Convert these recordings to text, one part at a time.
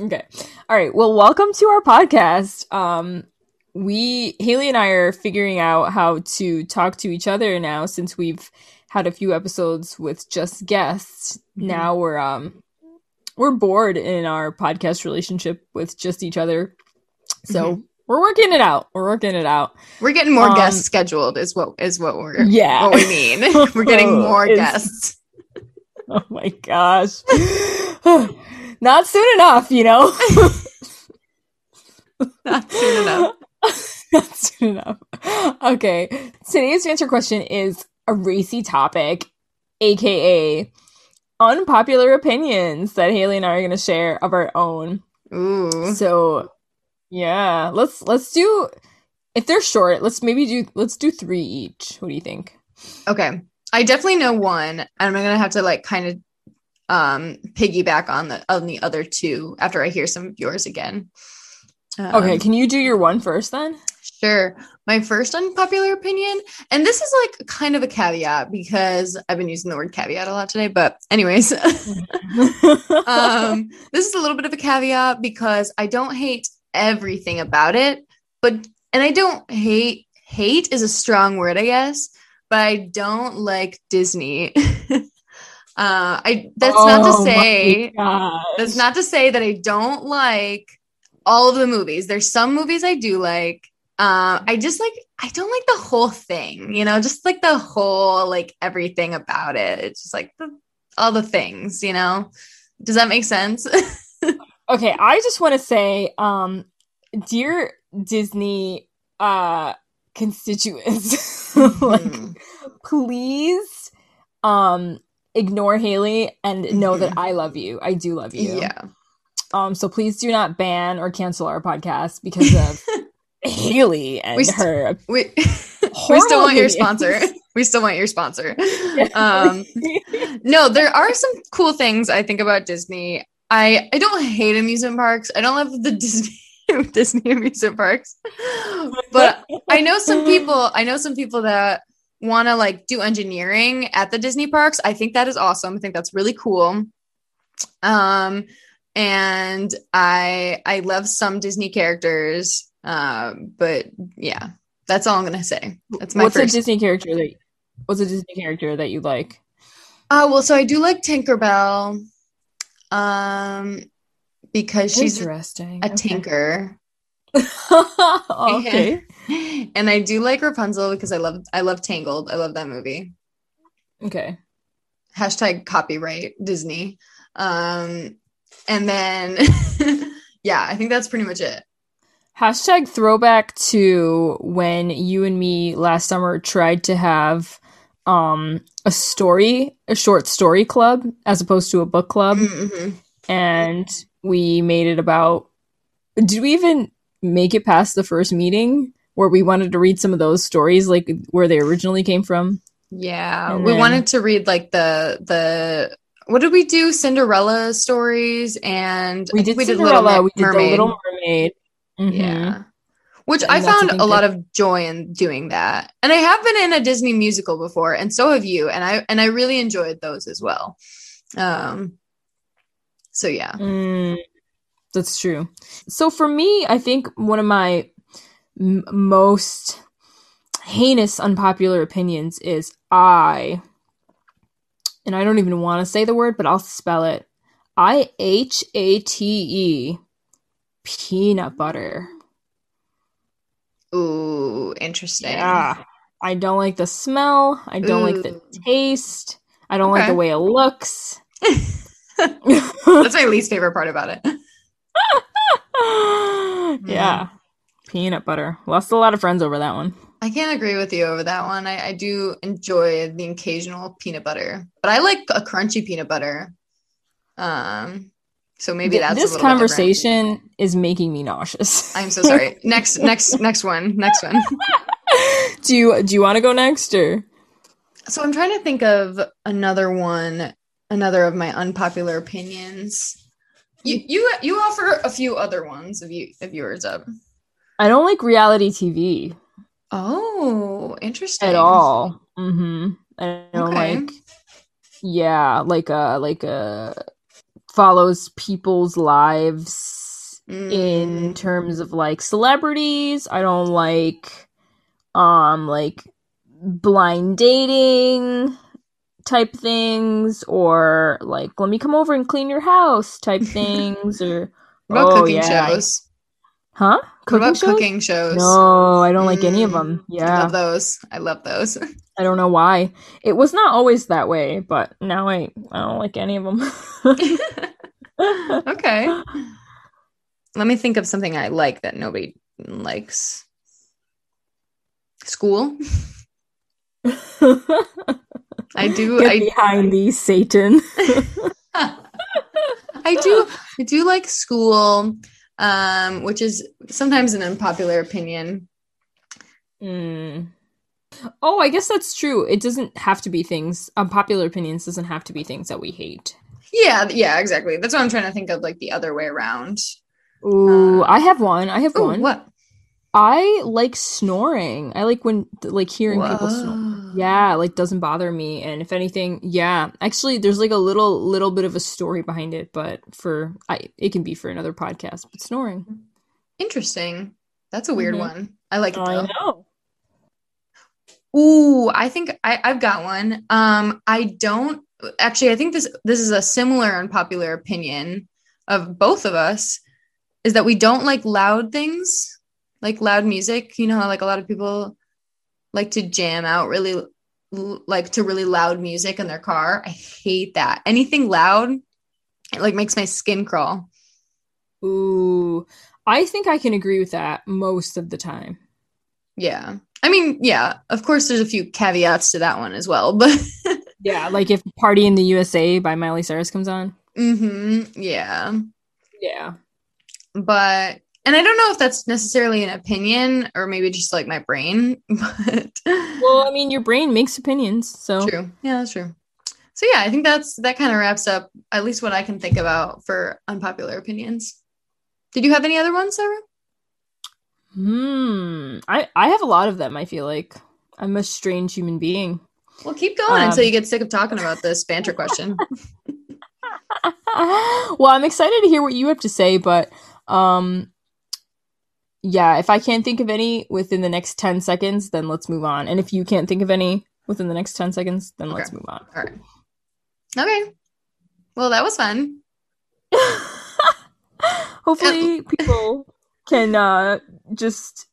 Okay. All right. Well, welcome to our podcast. Um, we Haley and I are figuring out how to talk to each other now since we've had a few episodes with just guests. Mm-hmm. Now we're um we're bored in our podcast relationship with just each other. So mm-hmm. we're working it out. We're working it out. We're getting more um, guests scheduled is what is what we're yeah what we mean. we're getting more guests. Oh my gosh. Not soon enough, you know. Not soon enough. Not soon enough. Okay. Today's answer question is a racy topic, aka unpopular opinions that Haley and I are going to share of our own. Ooh. So, yeah, let's let's do if they're short, let's maybe do let's do 3 each. What do you think? Okay. I definitely know one, and I'm going to have to like kind of um piggyback on the on the other two after I hear some of yours again. Um, okay, can you do your one first then? Sure. My first unpopular opinion, and this is like kind of a caveat because I've been using the word caveat a lot today, but anyways, um, this is a little bit of a caveat because I don't hate everything about it, but and I don't hate hate is a strong word, I guess, but I don't like Disney. Uh, I that's oh not to oh say that's not to say that I don't like all of the movies. There's some movies I do like. Uh, I just like I don't like the whole thing, you know, just like the whole like everything about it. It's just like the, all the things, you know. Does that make sense? okay, I just want to say, um, dear Disney uh constituents, like mm-hmm. please um ignore Haley and know that mm-hmm. I love you. I do love you. Yeah. Um, so please do not ban or cancel our podcast because of Haley and we st- her. We, we still want your sponsor. We still want your sponsor. Um, no, there are some cool things I think about Disney. I I don't hate amusement parks. I don't love the Disney Disney amusement parks, but I know some people. I know some people that want to like do engineering at the Disney parks. I think that is awesome. I think that's really cool. Um, and I I love some Disney characters. Um, but yeah, that's all I'm gonna say. That's my what's first. a Disney character that what's a Disney character that you like? Uh well, so I do like Tinkerbell. Um, because she's interesting. A okay. tinker. okay. And, I do like Rapunzel because I love I love Tangled. I love that movie. Okay. Hashtag copyright Disney. Um, and then yeah, I think that's pretty much it. Hashtag throwback to when you and me last summer tried to have um a story, a short story club as opposed to a book club. Mm-hmm. And we made it about did we even make it past the first meeting where we wanted to read some of those stories, like where they originally came from. Yeah, and we then... wanted to read like the the what did we do? Cinderella stories, and we did we Cinderella. Did Little we did Mermaid. the Little Mermaid. Mm-hmm. Yeah, which and I found a lot of joy in doing that. And I have been in a Disney musical before, and so have you. And I and I really enjoyed those as well. Um. So yeah. Mm. That's true. So for me, I think one of my m- most heinous unpopular opinions is I and I don't even want to say the word, but I'll spell it. I H A T E peanut butter. Ooh, interesting. Yeah. I don't like the smell. I don't Ooh. like the taste. I don't okay. like the way it looks. That's my least favorite part about it. yeah. Hmm. Peanut butter. Lost a lot of friends over that one. I can't agree with you over that one. I, I do enjoy the occasional peanut butter, but I like a crunchy peanut butter. Um, so maybe that's this conversation is making me nauseous. I'm so sorry. next, next, next one. Next one. do you do you want to go next or? So I'm trying to think of another one, another of my unpopular opinions. You you you offer a few other ones of you of yours up. I don't like reality TV. Oh, interesting. At all. Mm-hmm. I don't okay. like yeah, like a like a follows people's lives Mm. in terms of like celebrities. I don't like um like blind dating type things or like let me come over and clean your house type things or about Oh, cooking yeah. shows? huh What about shows? cooking shows? no i don't like any of them. Mm, yeah, I love those. I love those. i don't know why it was not always that way but now i i don't like any of them okay. Let me think of something I like that nobody likes. School. I do. Get I behind thee, Satan. I do I do like school, um, which is sometimes an unpopular opinion. Mm. Oh, I guess that's true. It doesn't have to be things. Unpopular opinions doesn't have to be things that we hate. Yeah, yeah, exactly. That's what I'm trying to think of, like the other way around. Ooh, Uh, I have one. I have Ooh, one. what? I like snoring. I like when like hearing people snore. Whoa. Yeah, like doesn't bother me. And if anything, yeah, actually, there's like a little little bit of a story behind it, but for I, it can be for another podcast. But snoring, Interesting. That's a weird Mhm. one. I like it I know. Ooh, I think I, I've got one. Um, I don't actually. I think this this is a similar unpopular opinion of both of us. Is that we don't like loud things, like loud music. You know how like a lot of people like to jam out really, like to really loud music in their car. I hate that. Anything loud, it like makes my skin crawl. Ooh, I think I can agree with that most of the time. Yeah, I mean, yeah. Of course, there's a few caveats to that one as well, but Yeah, like if Party in the USA by Miley Cyrus comes on. hmm yeah. Yeah. but and I don't know if that's necessarily an opinion or maybe just like my brain, but Well, I mean, your brain makes opinions, so true. Yeah, that's true. So yeah, I think that's that kind of wraps up at least what I can think about for unpopular opinions. Did you have any other ones, Sarah? Hmm. I I have a lot of them. I feel like I'm a strange human being. Well, keep going Um, until you get sick of talking about this banter question. well, I'm excited to hear what you have to say, but um, yeah, if I can't think of any within the next ten seconds, then let's move on. And if you can't think of any within the next ten seconds, then let's move on. All right. Okay. Well, that was fun. Hopefully, people can uh, just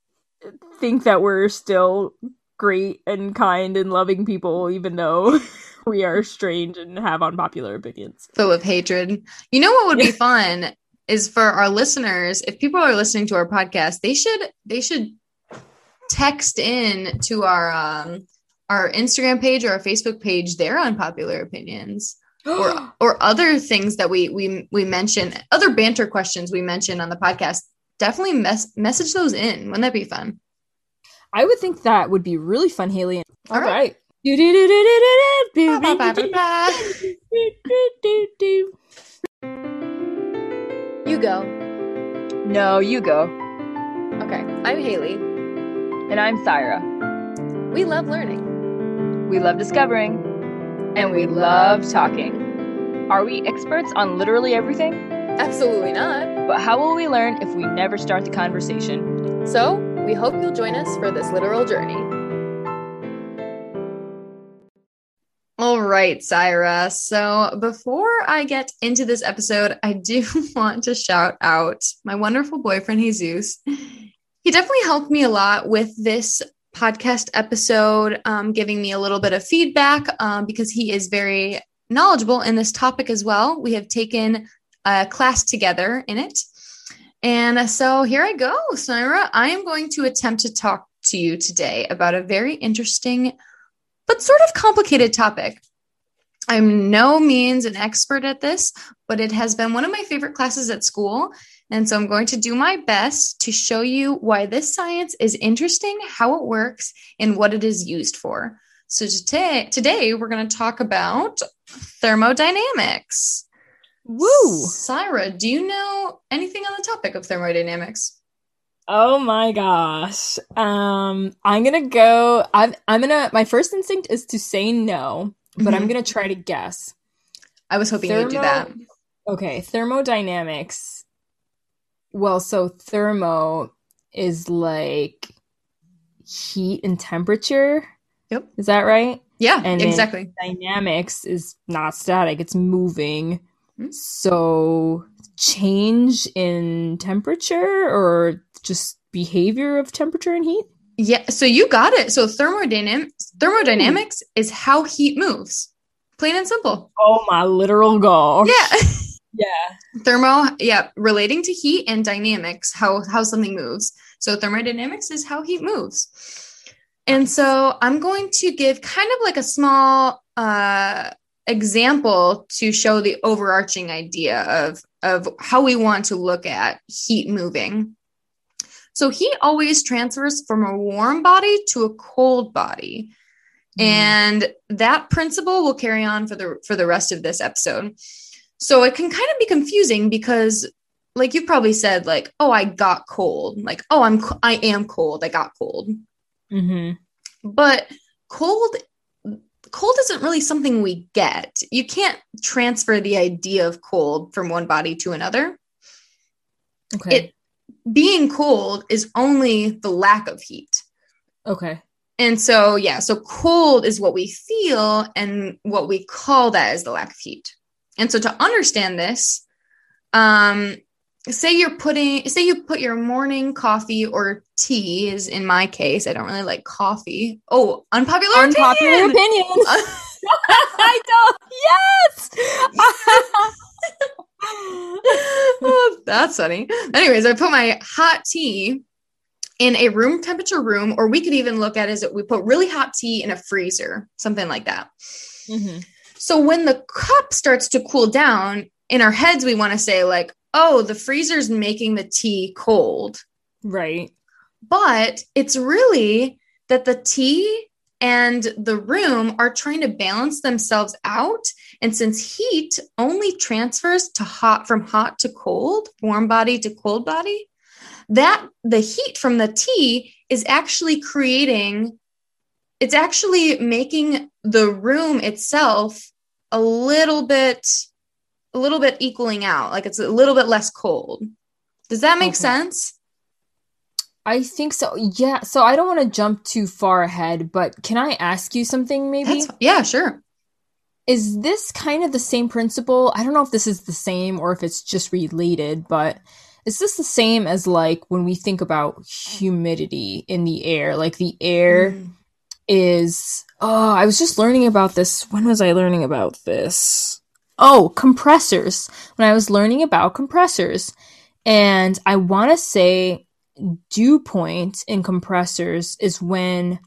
think that we're still great and kind and loving people, even though we are strange and have unpopular opinions. Full of hatred. You know what would be fun is for our listeners, if people are listening to our podcast, they should they should text in to our um our Instagram page or our Facebook page their unpopular opinions or or other things that we we we mention, other banter questions we mention on the podcast. Definitely mess message those in. Wouldn't that be fun? I would think that would be really fun, Haley. All All right. right. You go. No, you go. Okay. I'm Haley. And I'm Syra. We love learning. We love discovering. And we love talking. Are we experts on literally everything? Absolutely not. But how will we learn if we never start the conversation? So, we hope you'll join us for this literal journey. All right, Syra. So, before I get into this episode, I do want to shout out my wonderful boyfriend, Jesus. He definitely helped me a lot with this podcast episode, um, giving me a little bit of feedback um, because he is very knowledgeable in this topic as well. We have taken a class together in it. And so here I go, Syra. I am going to attempt to talk to you today about a very interesting but sort of complicated topic. I'm no means an expert at this, but it has been one of my favorite classes at school. And so I'm going to do my best to show you why this science is interesting, how it works, and what it is used for. So today, today we're going to talk about thermodynamics. Woo! Syra, do you know anything on the topic of thermodynamics? Oh my gosh. Um, I'm gonna go. I'm. I'm gonna. My first instinct is to say no, but I'm Mhm. gonna try to guess. I was hoping you'd do that. Okay, thermodynamics. Well, so thermo is like heat and temperature. Yep. Is that right? Yeah, and exactly. Dynamics is not static, it's moving. Mm-hmm. So change in temperature or just behavior of temperature and heat? Yeah, so you got it. So thermodynamics thermodynamics Ooh. is how heat moves. Plain and simple. Oh my literal gosh. Yeah. yeah. Thermo, yeah, relating to heat and dynamics, how how something moves. So thermodynamics is how heat moves. And so I'm going to give kind of like a small uh, example to show the overarching idea of, of how we want to look at heat moving. So he always transfers from a warm body to a cold body. Mm. And that principle will carry on for the for the rest of this episode. So it can kind of be confusing because like you've probably said like oh I got cold. Like oh I'm I am cold. I got cold. Mm-hmm. But cold cold isn't really something we get. You can't transfer the idea of cold from one body to another. Okay. It being cold is only the lack of heat. Okay. And so yeah, so cold is what we feel and what we call that is the lack of heat. And so to understand this, um say you're putting say you put your morning coffee or tea is in my case i don't really like coffee oh unpopular unpopular opinion. opinions i don't yes oh, that's funny anyways i put my hot tea in a room temperature room or we could even look at it as we put really hot tea in a freezer something like that mm-hmm. so when the cup starts to cool down in our heads we want to say like oh, the freezer's making the tea cold. Right. But it's really that the tea and the room are trying to balance themselves out. And since heat only transfers to hot from hot to cold, warm body to cold body, that the heat from the tea is actually creating, it's actually making the room itself a little bit a little bit equaling out, like it's a little bit less cold. Does that make okay. sense? I think so. Yeah. So I don't want to jump too far ahead, but can I ask you something maybe? That's, yeah, sure. Is this kind of the same principle? I don't know if this is the same or if it's just related, but is this the same as like when we think about humidity in the air? Like the air mm. is oh, I was just learning about this. When was I learning about this? Oh, compressors. When I was learning about compressors. And I want to say dew point in compressors is when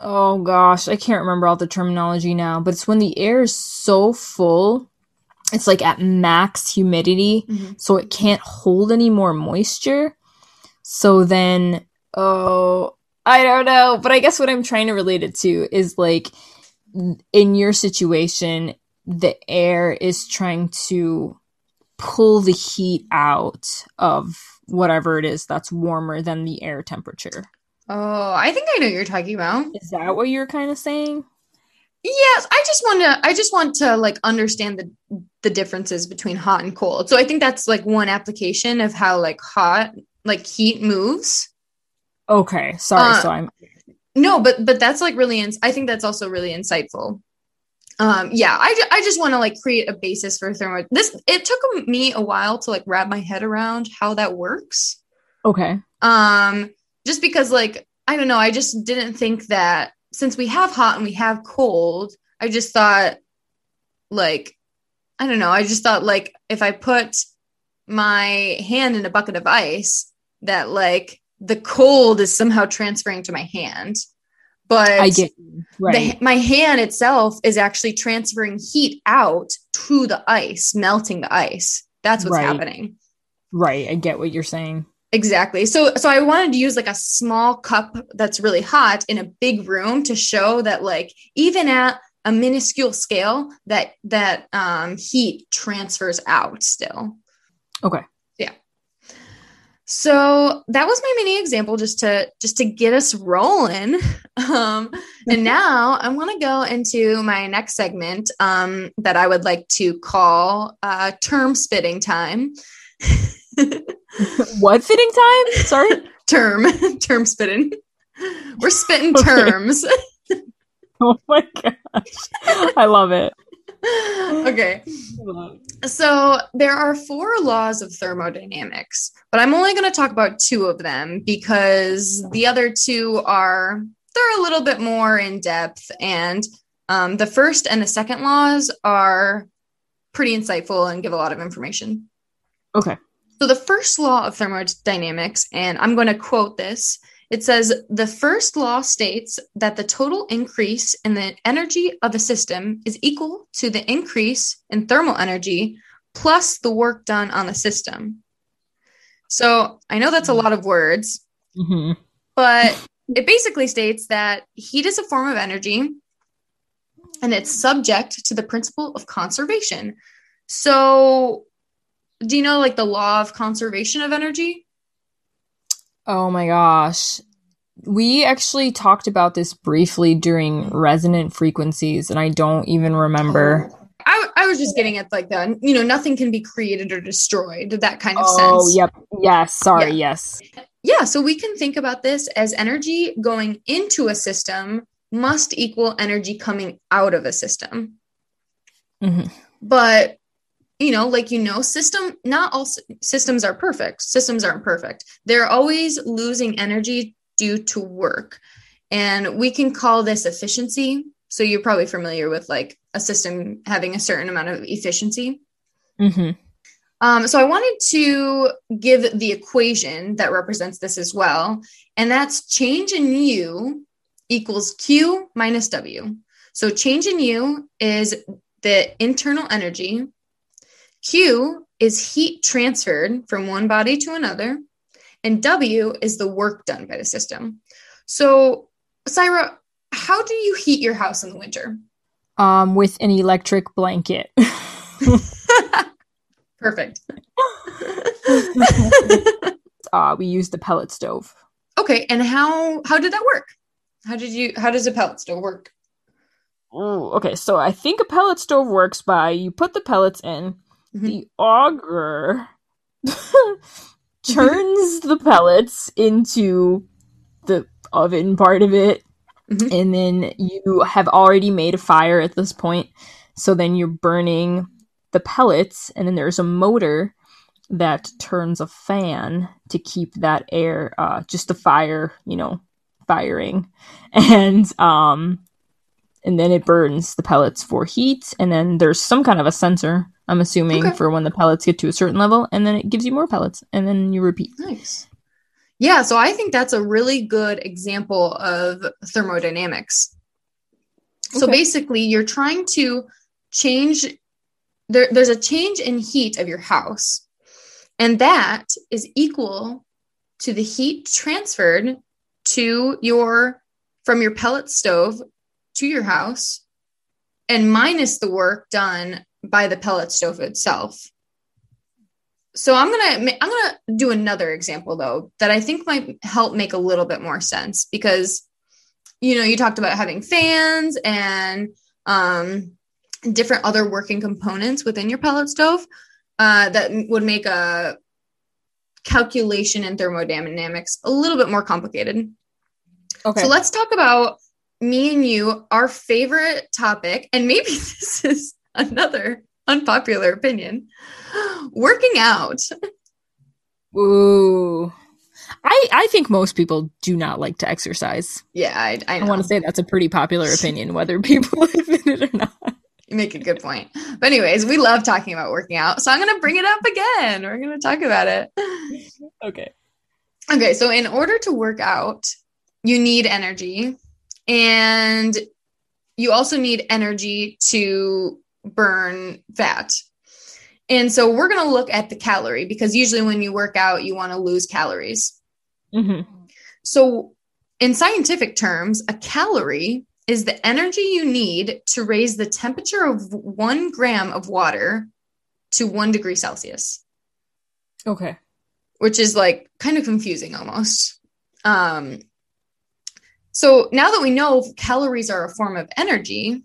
oh gosh, I can't remember all the terminology now, but it's when the air is so full, it's like at max humidity, mm-hmm. so it can't hold any more moisture. So then, oh, I don't know, but I guess what I'm trying to relate it to is like in your situation, the air is trying to pull the heat out of whatever it is that's warmer than the air temperature. Oh, I think I know what you're talking about. Is that what you're kind of saying? Yes, I just want to I just want to like understand the the differences between hot and cold. So I think that's like one application of how like hot like heat moves. Okay, sorry. Uh, so I'm No, but but that's like really ins- I think that's also really insightful um yeah i, ju- I just want to like create a basis for thermo this it took me a while to like wrap my head around how that works okay um just because like i don't know i just didn't think that since we have hot and we have cold i just thought like i don't know i just thought like if i put my hand in a bucket of ice that like the cold is somehow transferring to my hand but I get right. The, my hand itself is actually transferring heat out to the ice, melting the ice. That's what's right. happening. Right. I get what you're saying. Exactly. So so I wanted to use like a small cup that's really hot in a big room to show that like even at a minuscule scale that that um heat transfers out still. Okay. Yeah. So that was my mini example just to just to get us rolling. Um, and now I want to go into my next segment um, that I would like to call uh, term spitting time. what fitting time? Sorry, term term spitting. We're spitting terms. oh my gosh, I love it. okay. So there are four laws of thermodynamics, but I'm only going to talk about two of them because the other two are they're a little bit more in depth and um, the first and the second laws are pretty insightful and give a lot of information. Okay. So the first law of thermodynamics, and I'm going to quote this it says the first law states that the total increase in the energy of a system is equal to the increase in thermal energy plus the work done on the system. So I know that's a lot of words, mm-hmm. but it basically states that heat is a form of energy and it's subject to the principle of conservation. So, do you know like the law of conservation of energy? Oh my gosh. We actually talked about this briefly during resonant frequencies, and I don't even remember. I, I was just getting at like the, you know, nothing can be created or destroyed, that kind of oh, sense. Oh, yep. Yes. Sorry. Yeah. Yes. Yeah. So we can think about this as energy going into a system must equal energy coming out of a system. Mm-hmm. But you know like you know system not all systems are perfect. Systems aren't perfect. They're always losing energy due to work. And we can call this efficiency. So you're probably familiar with like a system having a certain amount of efficiency. Mm-hmm. um, so i wanted to give the equation that represents this as well and that's change in u equals q minus w. So change in u is the internal energy Q is heat transferred from one body to another, and W is the work done by the system. So, Syra, how do you heat your house in the winter? Um, with an electric blanket. Perfect. uh, we use the pellet stove. Okay, and how how did that work? How did you how does a pellet stove work? Ooh, okay, so I think a pellet stove works by you put the pellets in, mm-hmm. the auger turns the pellets into the oven part of it. Mm-hmm. And then you have already made a fire at this point. So then you're burning the pellets, and then there's a motor that turns a fan to keep that air, uh, just the fire, you know, firing. And um, and then it burns the pellets for heat. And then there's some kind of a sensor I'm assuming okay. for when the pellets get to a certain level, and then it gives you more pellets, and then you repeat. Nice. Yeah, so I think that's a really good example of thermodynamics. Okay. So basically, you're trying to change. There, there's a change in heat of your house, and that is equal to the heat transferred to your from your pellet stove to your house and minus the work done by the pellet stove itself. So I'm gonna I'm gonna do another example though that I think might help make a little bit more sense because you know you talked about having fans and um, different other working components within your pellet stove uh, that would make a calculation in thermodynamics a little bit more complicated. Okay. So let's talk about me and you, our favorite topic, and maybe this is another unpopular opinion working out. Ooh. I, I think most people do not like to exercise. Yeah, I, I, I want to say that's a pretty popular opinion, whether people admit it or not. You make a good point. But, anyways, we love talking about working out. So, I'm going to bring it up again. We're going to talk about it. Okay. Okay. So, in order to work out, you need energy and you also need energy to burn fat. And so we're going to look at the calorie because usually when you work out, you want to lose calories. Mm-hmm. So, in scientific terms, a calorie is the energy you need to raise the temperature of one gram of water to one degree Celsius. Okay. which is like kind of confusing almost. Um, so now that we know calories are a form of energy,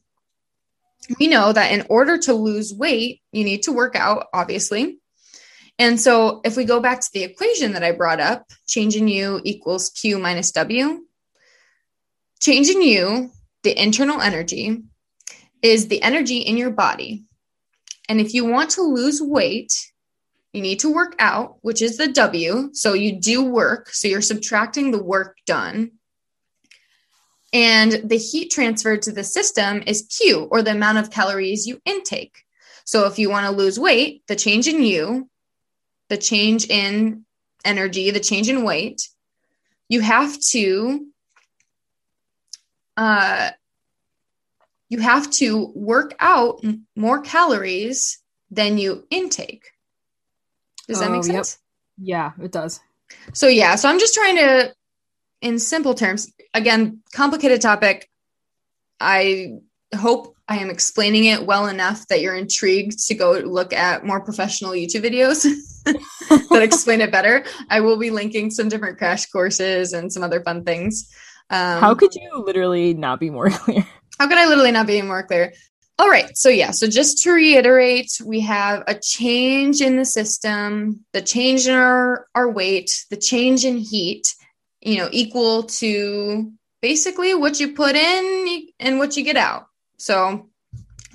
we know that in order to lose weight, you need to work out, obviously. And so if we go back to the equation that I brought up, change in U equals Q minus W, change in U, the internal energy, is the energy in your body. And if you want to lose weight, you need to work out, which is the W. So you do work. So you're subtracting the work done. And the heat transferred to the system is Q, or the amount of calories you intake. So if you want to lose weight, the change in U, the change in energy, the change in weight, you have to uh, you have to work out more calories than you intake. Does oh, that make oh, sense? Yep. Yeah, it does. So yeah, so I'm just trying to in simple terms, again, complicated topic. I hope I am explaining it well enough that you're intrigued to go look at more professional YouTube videos that explain it better. I will be linking some different crash courses and some other fun things. Um, How could you literally not be more clear? How could I literally not be more clear? All right. So, yeah. So, just to reiterate, we have a change in the system, the change in our, our weight, the change in heat, you know, equal to basically what you put in and what you get out. So,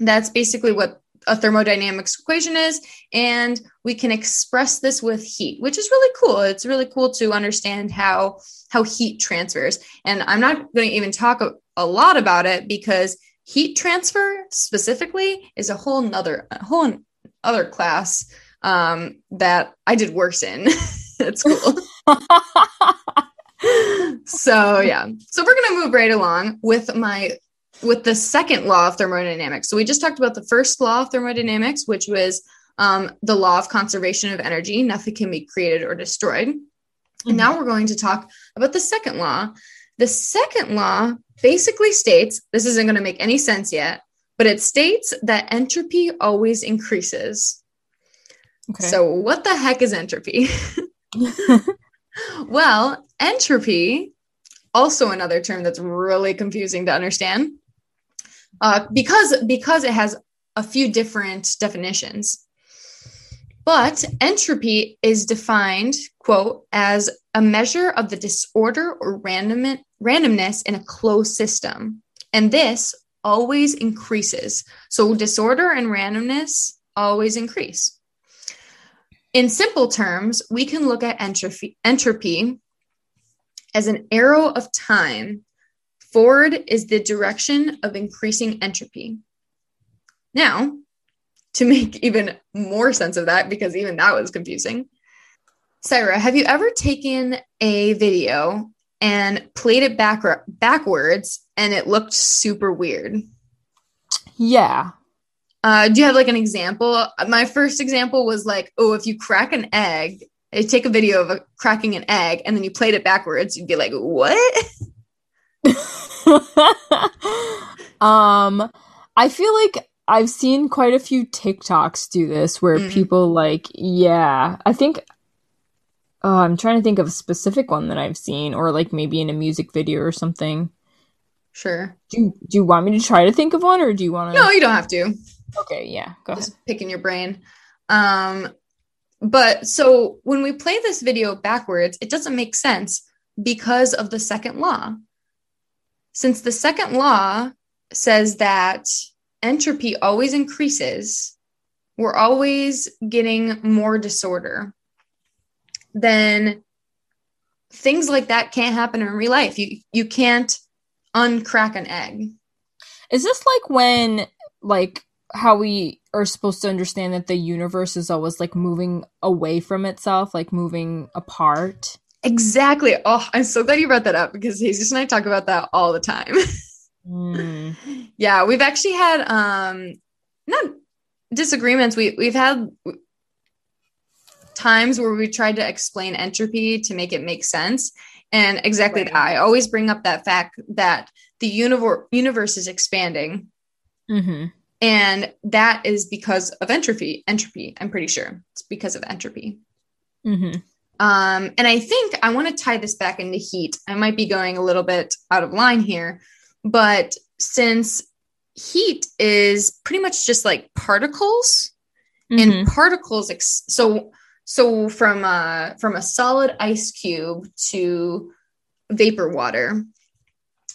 that's basically what a thermodynamics equation is. And we can express this with heat, which is really cool. It's really cool to understand how how heat transfers. And I'm not going to even talk a, a lot about it because heat transfer specifically is a whole nother a whole other class um, that I did worse in. it's cool. so yeah. So we're gonna move right along with my with the second law of thermodynamics. So we just talked about the first law of thermodynamics, which was um, the law of conservation of energy. Nothing can be created or destroyed. Mm-hmm. And now we're going to talk about the second law. The second law basically states this isn't going to make any sense yet, but it states that entropy always increases. Okay. So, what the heck is entropy? well, entropy, also another term that's really confusing to understand, uh, because because it has a few different definitions. But entropy is defined, quote, as a measure of the disorder or random, randomness in a closed system. And this always increases. So disorder and randomness always increase. In simple terms, we can look at entropy, entropy as an arrow of time Forward is the direction of increasing entropy. Now, to make even more sense of that, because even that was confusing, Syra, have you ever taken a video and played it back backwards and it looked super weird? Yeah. Uh, do you have like an example? My first example was like, oh, if you crack an egg, take a video of a, cracking an egg and then you played it backwards, you'd be like, what? um, I feel like I've seen quite a few TikToks do this where mm-hmm. people like, yeah, I think. Oh, I'm trying to think of a specific one that I've seen, or like maybe in a music video or something. Sure. Do you, Do you want me to try to think of one, or do you want to? No, you don't have to. Okay, yeah, go Just ahead. Picking your brain. Um, but so when we play this video backwards, it doesn't make sense because of the second law. Since the second law says that entropy always increases, we're always getting more disorder, then things like that can't happen in real life. You you can't uncrack an egg. Is this like when like how we are supposed to understand that the universe is always like moving away from itself, like moving apart? Exactly. Oh, I'm so glad you brought that up because Jesus and I talk about that all the time. mm. Yeah, we've actually had um not disagreements. We we've had times where we tried to explain entropy to make it make sense. And exactly right. that. I always bring up that fact that the universe universe is expanding. Mm-hmm. And that is because of entropy. Entropy, I'm pretty sure. It's because of entropy. Mm-hmm. Um, and I think I want to tie this back into heat. I might be going a little bit out of line here, but since heat is pretty much just like particles mm-hmm. and particles ex- so so from a from a solid ice cube to vapor water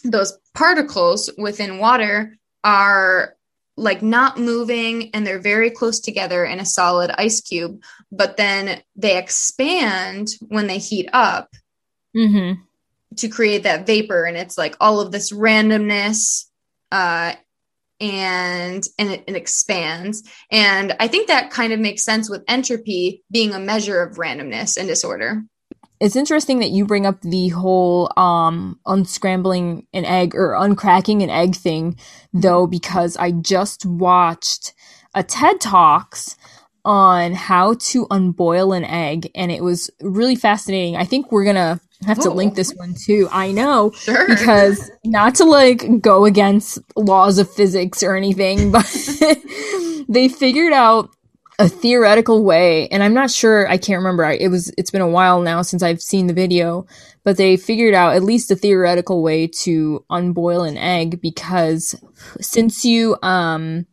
those particles within water are like not moving and they're very close together in a solid ice cube but then they expand when they heat up mm-hmm. to create that vapor and it's like all of this randomness uh, and and it, it, expands and i think that kind of makes sense with entropy being a measure of randomness and disorder it's interesting that you bring up the whole um unscrambling an egg or uncracking an egg thing though because i just watched a ted talks on how to unboil an egg and it was really fascinating i think we're gonna have to link this one too. I know sure. because not to like go against laws of physics or anything, but they figured out a theoretical way and I'm not sure I can't remember it was it's been a while now since I've seen the video but they figured out at least a theoretical way to unboil an egg because since you um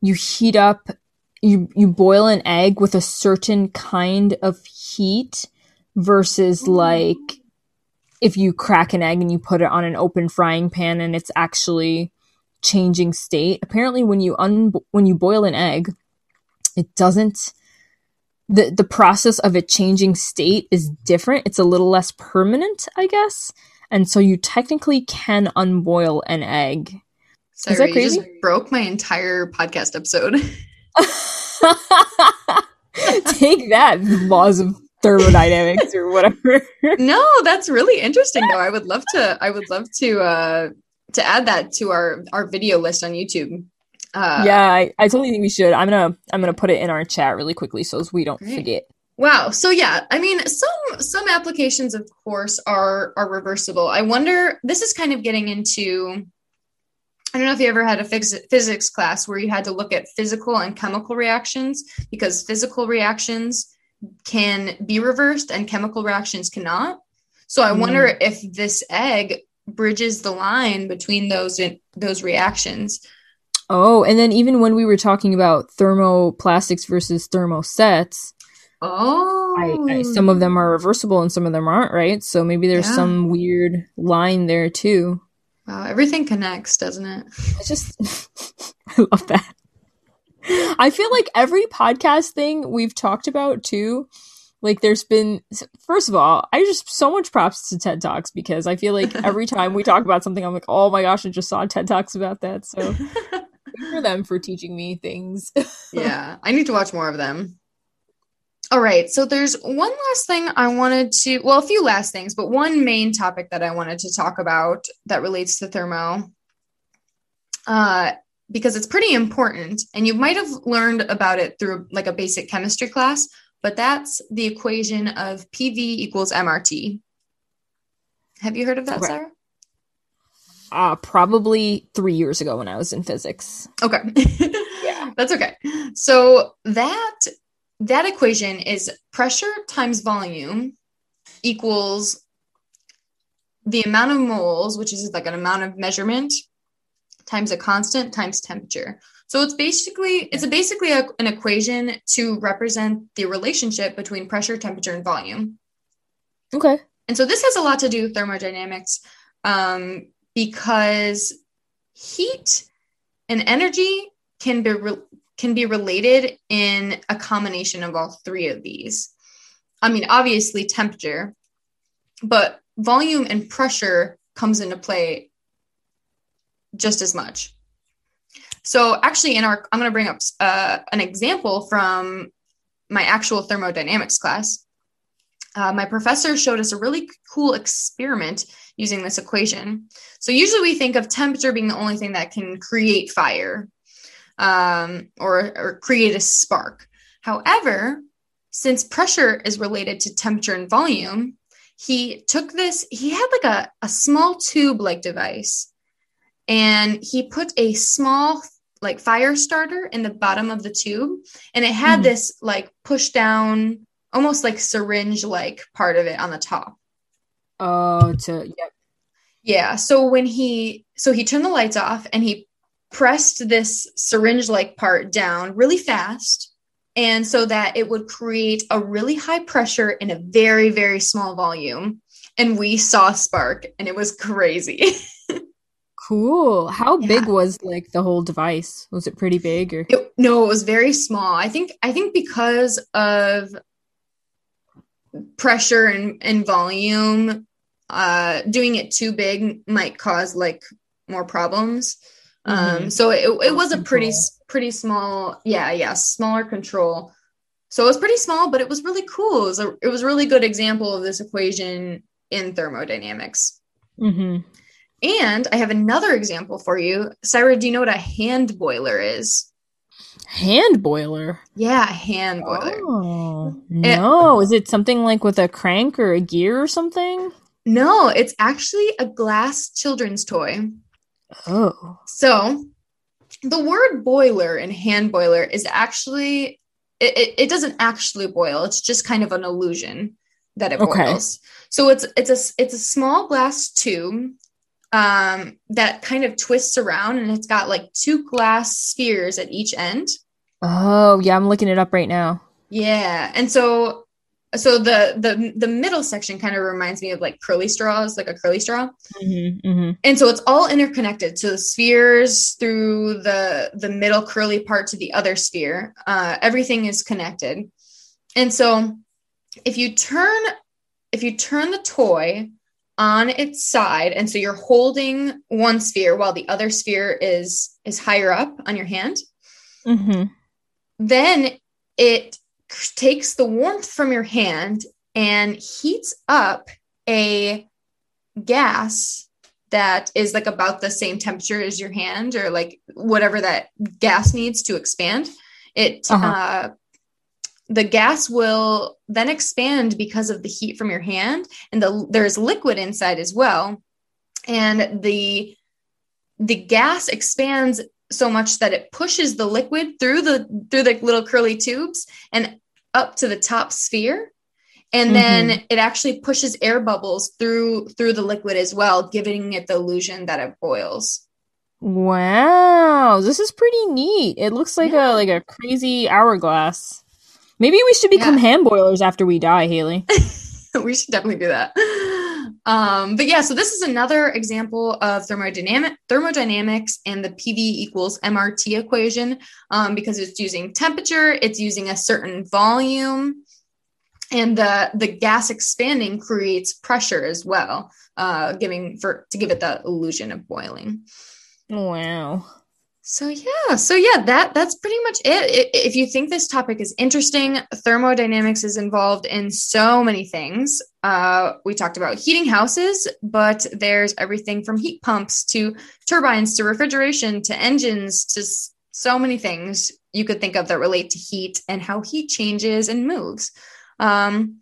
you heat up you you boil an egg with a certain kind of heat versus like if you crack an egg and you put it on an open frying pan and it's actually changing state. Apparently when you un when you boil an egg, it doesn't the the process of it changing state is different. It's a little less permanent, I guess. And so you technically can unboil an egg. Sorry, is that crazy? You just broke my entire podcast episode. Take that, laws of thermodynamics or whatever. no, that's really interesting though. I would love to I would love to uh to add that to our our video list on YouTube. Uh, yeah, I, I totally think we should. I'm gonna I'm gonna put it in our chat really quickly so we don't great. forget. Wow. So yeah, I mean, some some applications, of course, are are reversible. I wonder. This is kind of getting into. I don't know if you ever had a phys- physics class where you had to look at physical and chemical reactions because physical reactions can be reversed and chemical reactions cannot. So I mm. wonder if this egg bridges the line between those those reactions. Oh, and then even when we were talking about thermoplastics versus thermosets, oh, I, I, some of them are oh. reversible and some of them aren't, right? So maybe there's yeah. some weird line there too. Wow, everything connects, doesn't it? I just I love that. I feel like every podcast thing we've talked about too, like there's been first of all, I just so much props to TED Talks because I feel like every time we talk about something, I'm like, oh my gosh, I just saw TED Talks about that. So for them for teaching me things. yeah, I need to watch more of them. All right, so there's one last thing I wanted to, well, a few last things, but one main topic that I wanted to talk about that relates to thermo. Uh, because it's pretty important and you might have learned about it through like a basic chemistry class but that's the equation of pv equals mrt have you heard of that okay. sarah uh probably three years ago when i was in physics okay yeah that's okay so that that equation is pressure times volume equals the amount of moles which is like an amount of measurement times a constant times temperature. So it's basically it's a basically a, an equation to represent the relationship between pressure, temperature, and volume. Okay. And so this has a lot to do with thermodynamics um, because heat and energy can be re- can be related in a combination of all three of these. I mean, obviously temperature, but volume and pressure comes into play just as much. So actually in our, I'm going to bring up uh, an example from my actual thermodynamics class. Uh, my professor showed us a really cool experiment using this equation. So usually we think of temperature being the only thing that can create fire um, or, or create a spark. However, since pressure is related to temperature and volume, he took this, he had like a, a small tube like device and he put a small like fire starter in the bottom of the tube and it had mm. this like push down almost like syringe like part of it on the top. Oh, to yep. Yeah. So when he so he turned the lights off and he pressed this syringe like part down really fast and so that it would create a really high pressure in a very very small volume and we saw spark and it was crazy cool how yeah. big was like the whole device was it pretty big or it, no it was very small i think i think because of pressure and, and volume uh doing it too big might cause like more problems. Mm-hmm. um so it, it was a pretty pretty small yeah yeah smaller control. So it was pretty small but it was really cool. It was a it was a really good example of this equation in thermodynamics. Mm-hmm. and i have another example for you. Sarah, do you know what a hand boiler is hand boiler yeah hand boiler oh no it, is it something like with a crank or a gear or something no, it's actually a glass children's toy. Oh. So the word boiler and hand boiler is actually, it, it, it doesn't actually boil. It's just kind of an illusion that it okay. boils. So it's it's a it's a small glass tube um, that kind of twists around and it's got like two glass spheres at each end. Oh, yeah, I'm looking it up right now. Yeah. And so so the the the middle section kind of reminds me of like curly straws like a curly straw mm-hmm, mm-hmm. and so it's all interconnected so the spheres through the the middle curly part to the other sphere uh, everything is connected and so if you turn if you turn the toy on its side and so you're holding one sphere while the other sphere is is higher up on your hand mm-hmm. then it takes the warmth from your hand and heats up a gas that is like about the same temperature as your hand or like whatever that gas needs to expand it uh-huh. uh, the gas will then expand because of the heat from your hand and the, there's liquid inside as well. And the the gas expands so much that it pushes the liquid through the through the little curly tubes and up to the top sphere. And mm-hmm. then it actually pushes air bubbles through through the liquid as well giving it the illusion that it boils. Wow. This is pretty neat. It looks like yeah. a like a crazy hourglass maybe we should become yeah. hand boilers after we die haley we should definitely do that um, but yeah, so this is another example of thermodynamic thermodynamics and the PV equals MRT equation um, because it's using temperature, it's using a certain volume, and the the gas expanding creates pressure as well, uh, giving for to give it the illusion of boiling. Wow. So yeah, so yeah, that that's pretty much it. If you think this topic is interesting, thermodynamics is involved in so many things. Uh, we talked about heating houses, but there's everything from heat pumps to turbines to refrigeration to engines to so many things you could think of that relate to heat and how heat changes and moves. Um,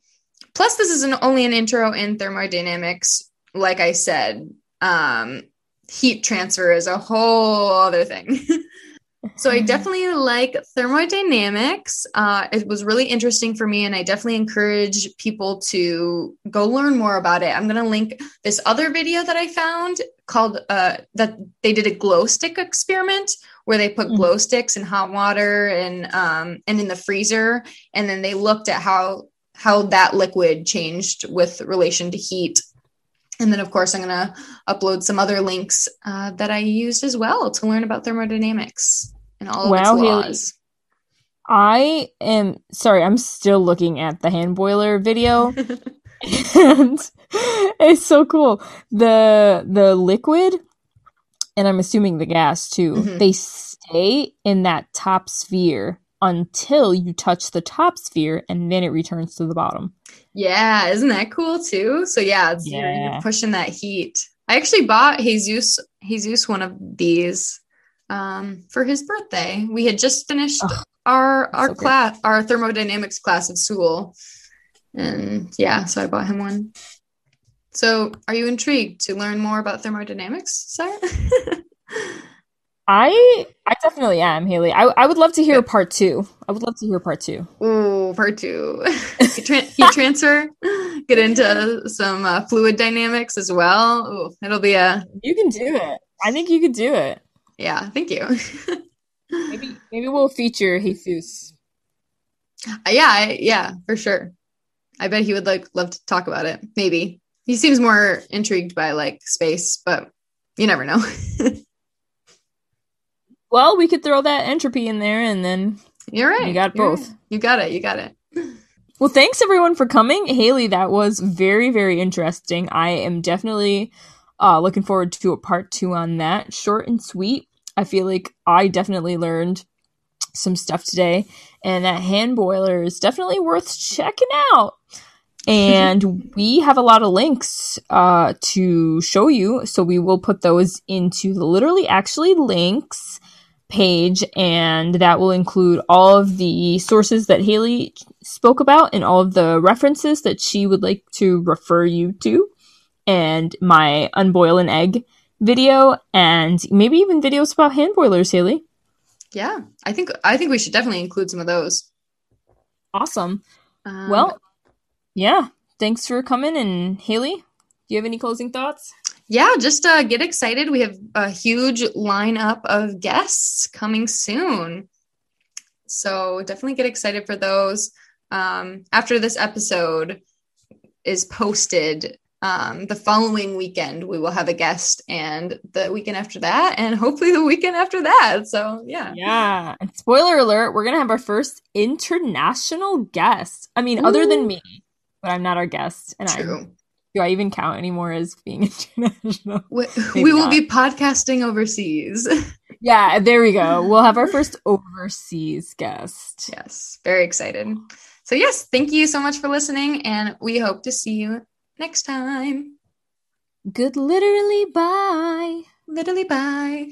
plus, this is an, only an intro in thermodynamics. Like I said, um, heat transfer is a whole other thing. so I mm-hmm. definitely like thermodynamics. Uh, it was really interesting for me, and I definitely encourage people to go learn more about it. I'm going to link this other video that I found called uh, that they did a glow stick experiment where they put mm-hmm. glow sticks in hot water and um, and in the freezer, and then they looked at how how that liquid changed with relation to heat and then, of course, I'm going to upload some other links uh, that I used as well to learn about thermodynamics and all of wow, its laws. I am sorry, I'm still looking at the hand boiler video. and it's so cool. The the liquid and I'm assuming the gas too. Mm-hmm. They stay in that top sphere until you touch the top sphere and then it returns to the bottom. Yeah, isn't that cool too? So yeah, yeah. You're, you're, pushing that heat. I actually bought Jesus Jesus one of these um, for his birthday. We had just finished oh, our our so class, good. our thermodynamics class of school, and yeah, so I bought him one. So, are you intrigued to learn more about thermodynamics, Sarah? I I definitely am, Haley. I I would love to hear part two. I would love to hear part two. Ooh, part two. heat, tra- transfer, get into some uh, fluid dynamics as well. Ooh, it'll be a. You can do it. I think you could do it. Yeah, thank you. maybe maybe we'll feature Jesus. Uh, yeah, I, yeah, for sure. I bet he would like love to talk about it. Maybe he seems more intrigued by like space, but you never know. well, we could throw that entropy in there, and then you're right. You got both. Right. You got it. You got it. Well, thanks everyone for coming, Haley. That was very very interesting. I am definitely uh, looking forward to a part two on that. Short and sweet. I feel like I definitely learned some stuff today, and that hand boiler is definitely worth checking out. And we have a lot of links uh, to show you, so we will put those into the literally actually links page, and that will include all of the sources that Haley spoke about and all of the references that she would like to refer you to, and my unboil an egg video, and maybe even videos about hand boilers, Haley. Yeah, I think I think we should definitely include some of those. Awesome. Um, well, yeah. Thanks for coming. And Haley, do you have any closing thoughts? Yeah, just uh, get excited. We have a huge lineup of guests coming soon. So definitely get excited for those. Um, after this episode is posted, um, the following weekend we will have a guest and the weekend after that and hopefully the weekend after that so yeah yeah and spoiler alert we're gonna have our first international guest i mean Ooh. other than me but i'm not our guest and True. i do i even count anymore as being international we, we will be podcasting overseas yeah there we go we'll have our first overseas guest yes very excited so yes thank you so much for listening and we hope to see you next time. Good literally bye. Literally bye.